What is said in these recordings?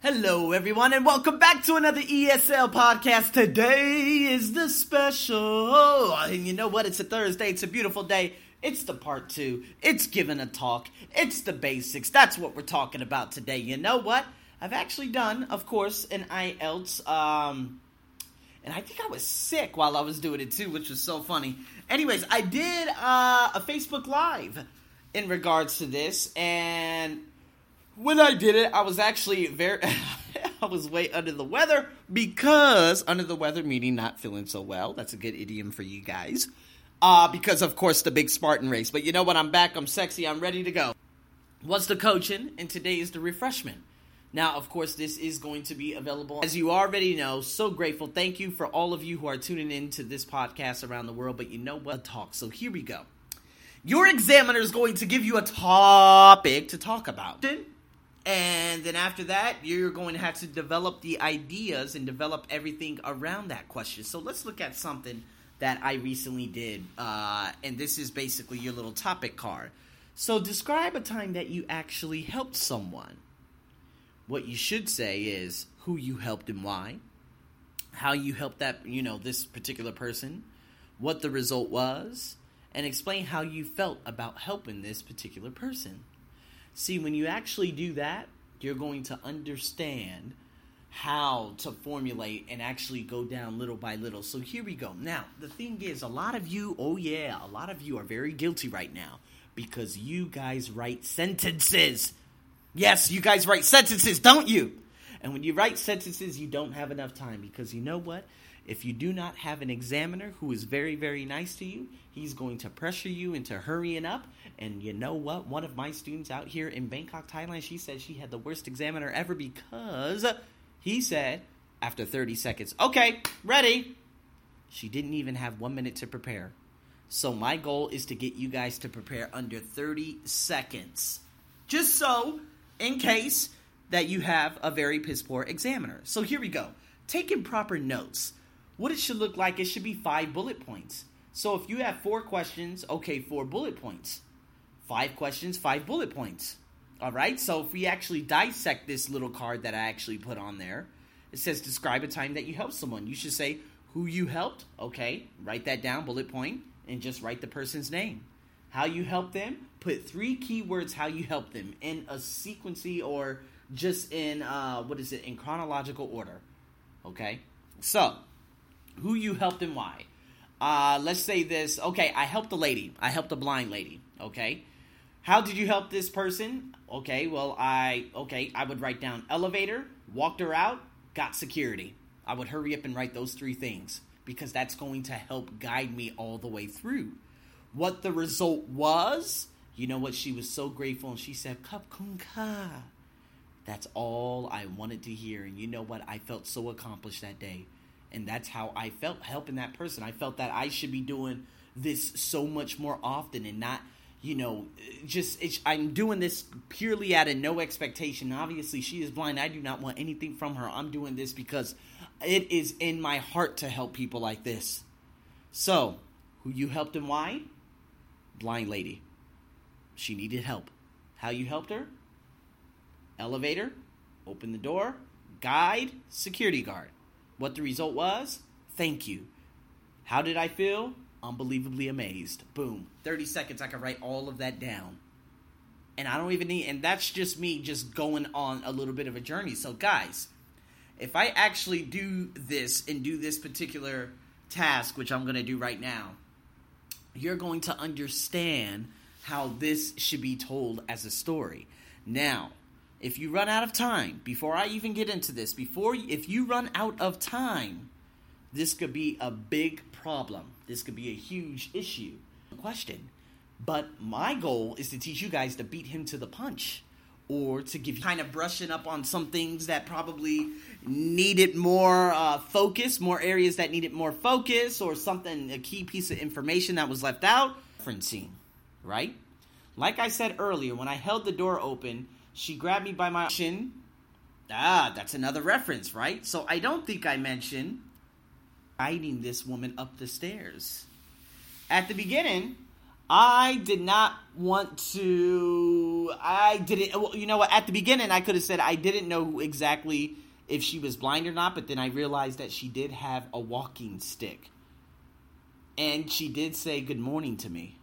Hello, everyone, and welcome back to another ESL podcast. Today is the special. And you know what? It's a Thursday. It's a beautiful day. It's the part two. It's giving a talk. It's the basics. That's what we're talking about today. You know what? I've actually done, of course, an IELTS. Um, and I think I was sick while I was doing it too, which was so funny. Anyways, I did uh, a Facebook Live in regards to this, and when I did it, I was actually very. I was way under the weather because under the weather meaning not feeling so well. That's a good idiom for you guys. Uh, because of course the big Spartan race. But you know what? I'm back. I'm sexy. I'm ready to go. What's the coaching? And today is the refreshment. Now, of course, this is going to be available. As you already know, so grateful. Thank you for all of you who are tuning in to this podcast around the world. But you know what? Talk. So here we go. Your examiner is going to give you a topic to talk about. And then after that, you're going to have to develop the ideas and develop everything around that question. So let's look at something that I recently did. Uh, and this is basically your little topic card. So describe a time that you actually helped someone. What you should say is who you helped and why, how you helped that, you know, this particular person, what the result was, and explain how you felt about helping this particular person. See, when you actually do that, you're going to understand how to formulate and actually go down little by little. So here we go. Now, the thing is, a lot of you, oh yeah, a lot of you are very guilty right now because you guys write sentences. Yes, you guys write sentences, don't you? And when you write sentences, you don't have enough time because you know what? If you do not have an examiner who is very, very nice to you, he's going to pressure you into hurrying up. And you know what? One of my students out here in Bangkok, Thailand, she said she had the worst examiner ever because he said, after 30 seconds, okay, ready. She didn't even have one minute to prepare. So my goal is to get you guys to prepare under 30 seconds. Just so, in case that you have a very piss poor examiner. So here we go. Taking proper notes. What it should look like, it should be five bullet points. So if you have four questions, okay, four bullet points. Five questions, five bullet points. All right, so if we actually dissect this little card that I actually put on there, it says describe a time that you helped someone. You should say who you helped, okay, write that down, bullet point, and just write the person's name. How you helped them, put three keywords how you helped them in a sequency or just in, uh, what is it, in chronological order, okay? So, who you helped and why. Uh, let's say this. Okay, I helped a lady. I helped a blind lady. Okay. How did you help this person? Okay, well, I okay, I would write down elevator, walked her out, got security. I would hurry up and write those three things because that's going to help guide me all the way through. What the result was, you know what? She was so grateful and she said, Cup kunka. That's all I wanted to hear. And you know what? I felt so accomplished that day and that's how I felt helping that person. I felt that I should be doing this so much more often and not, you know, just I'm doing this purely out of no expectation. Obviously, she is blind. I do not want anything from her. I'm doing this because it is in my heart to help people like this. So, who you helped and why? Blind lady. She needed help. How you helped her? Elevator, open the door, guide, security guard. What the result was? Thank you. How did I feel? Unbelievably amazed. Boom. 30 seconds, I can write all of that down. And I don't even need, and that's just me just going on a little bit of a journey. So, guys, if I actually do this and do this particular task, which I'm going to do right now, you're going to understand how this should be told as a story. Now, if you run out of time, before I even get into this, before if you run out of time, this could be a big problem. This could be a huge issue. Question. But my goal is to teach you guys to beat him to the punch or to give you kind of brushing up on some things that probably needed more uh, focus, more areas that needed more focus, or something, a key piece of information that was left out. Referencing, right? Like I said earlier, when I held the door open, she grabbed me by my chin. Ah, that's another reference, right? So I don't think I mentioned guiding this woman up the stairs. At the beginning, I did not want to. I didn't. Well, you know what? At the beginning, I could have said I didn't know exactly if she was blind or not, but then I realized that she did have a walking stick. And she did say good morning to me.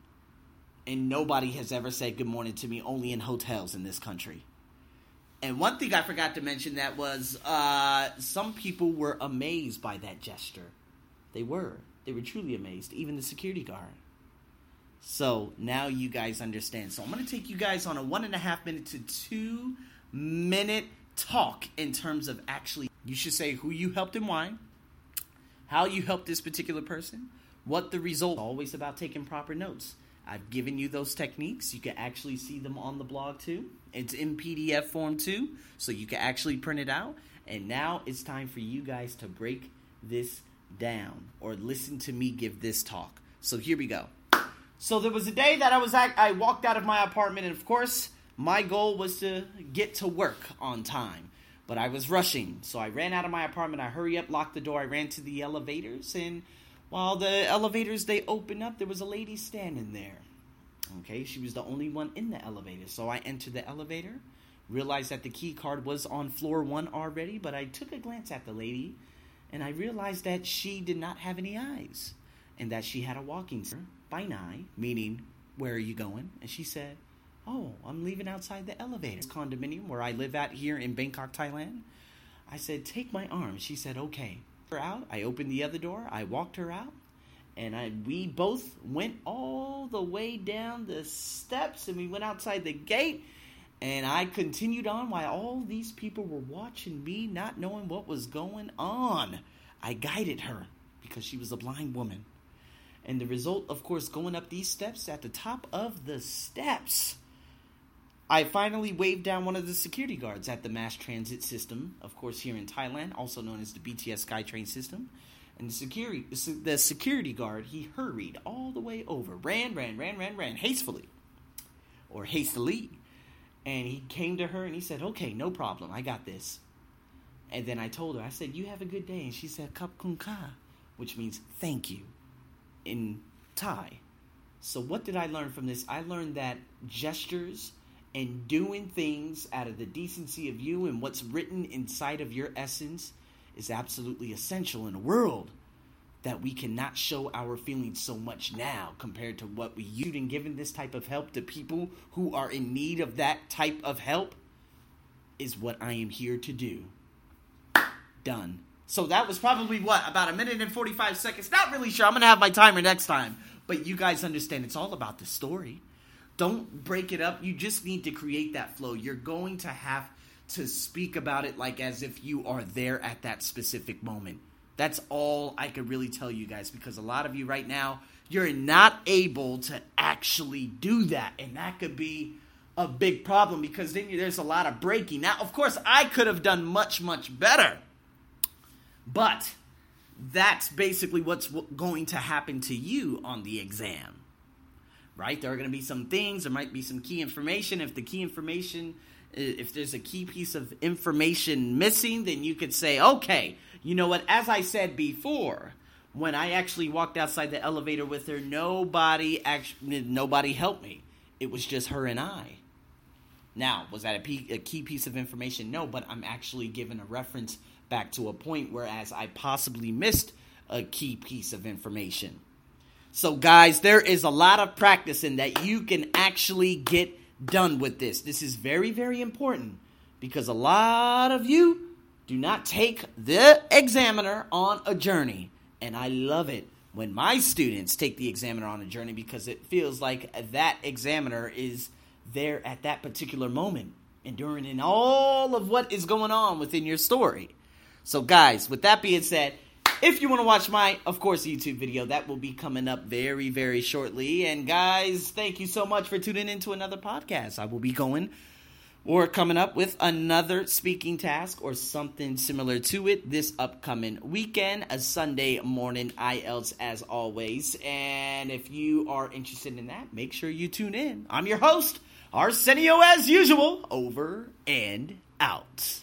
And nobody has ever said good morning to me, only in hotels in this country. And one thing I forgot to mention that was uh, some people were amazed by that gesture. They were. They were truly amazed, even the security guard. So now you guys understand. So I'm going to take you guys on a one and a half minute to two minute talk in terms of actually, you should say who you helped and why, how you helped this particular person, what the result. Always about taking proper notes. I've given you those techniques. You can actually see them on the blog too. It's in PDF form too, so you can actually print it out. And now it's time for you guys to break this down or listen to me give this talk. So here we go. So there was a day that I was at, I walked out of my apartment, and of course, my goal was to get to work on time. But I was rushing, so I ran out of my apartment. I hurry up, locked the door. I ran to the elevators, and while the elevators they opened up, there was a lady standing there. Okay, she was the only one in the elevator. So I entered the elevator, realized that the key card was on floor one already, but I took a glance at the lady, and I realized that she did not have any eyes, and that she had a walking stick by nine, meaning, where are you going? And she said, Oh, I'm leaving outside the elevator. Condominium where I live at here in Bangkok, Thailand. I said, Take my arm. She said, Okay. Her out. I opened the other door. I walked her out. And I, we both went all the way down the steps and we went outside the gate. And I continued on while all these people were watching me, not knowing what was going on. I guided her because she was a blind woman. And the result, of course, going up these steps at the top of the steps, I finally waved down one of the security guards at the mass transit system, of course, here in Thailand, also known as the BTS SkyTrain system. And the security, the security guard, he hurried all the way over, ran, ran, ran, ran, ran, hastily, or hastily. And he came to her and he said, "Okay, no problem, I got this." And then I told her, I said, "You have a good day," and she said, "Kap kun ka," which means thank you in Thai. So, what did I learn from this? I learned that gestures and doing things out of the decency of you and what's written inside of your essence is absolutely essential in a world that we cannot show our feelings so much now compared to what we used in giving this type of help to people who are in need of that type of help is what I am here to do. Done. So that was probably what about a minute and 45 seconds. Not really sure. I'm going to have my timer next time. But you guys understand it's all about the story. Don't break it up. You just need to create that flow. You're going to have to speak about it like as if you are there at that specific moment. That's all I could really tell you guys because a lot of you right now, you're not able to actually do that. And that could be a big problem because then there's a lot of breaking. Now, of course, I could have done much, much better. But that's basically what's going to happen to you on the exam. Right? There are going to be some things, there might be some key information. If the key information, if there's a key piece of information missing, then you could say, okay, you know what? As I said before, when I actually walked outside the elevator with her, nobody actually, nobody helped me. It was just her and I. Now, was that a, key piece of information? No, but I'm actually given a reference back to a point whereas I possibly missed a key piece of information. So, guys, there is a lot of practicing that you can actually get done with this. This is very, very important because a lot of you do not take the examiner on a journey. And I love it when my students take the examiner on a journey because it feels like that examiner is there at that particular moment, enduring in all of what is going on within your story. So, guys, with that being said, if you want to watch my, of course, YouTube video, that will be coming up very, very shortly. And, guys, thank you so much for tuning into another podcast. I will be going or coming up with another speaking task or something similar to it this upcoming weekend, a Sunday morning IELTS as always. And if you are interested in that, make sure you tune in. I'm your host, Arsenio as usual, over and out.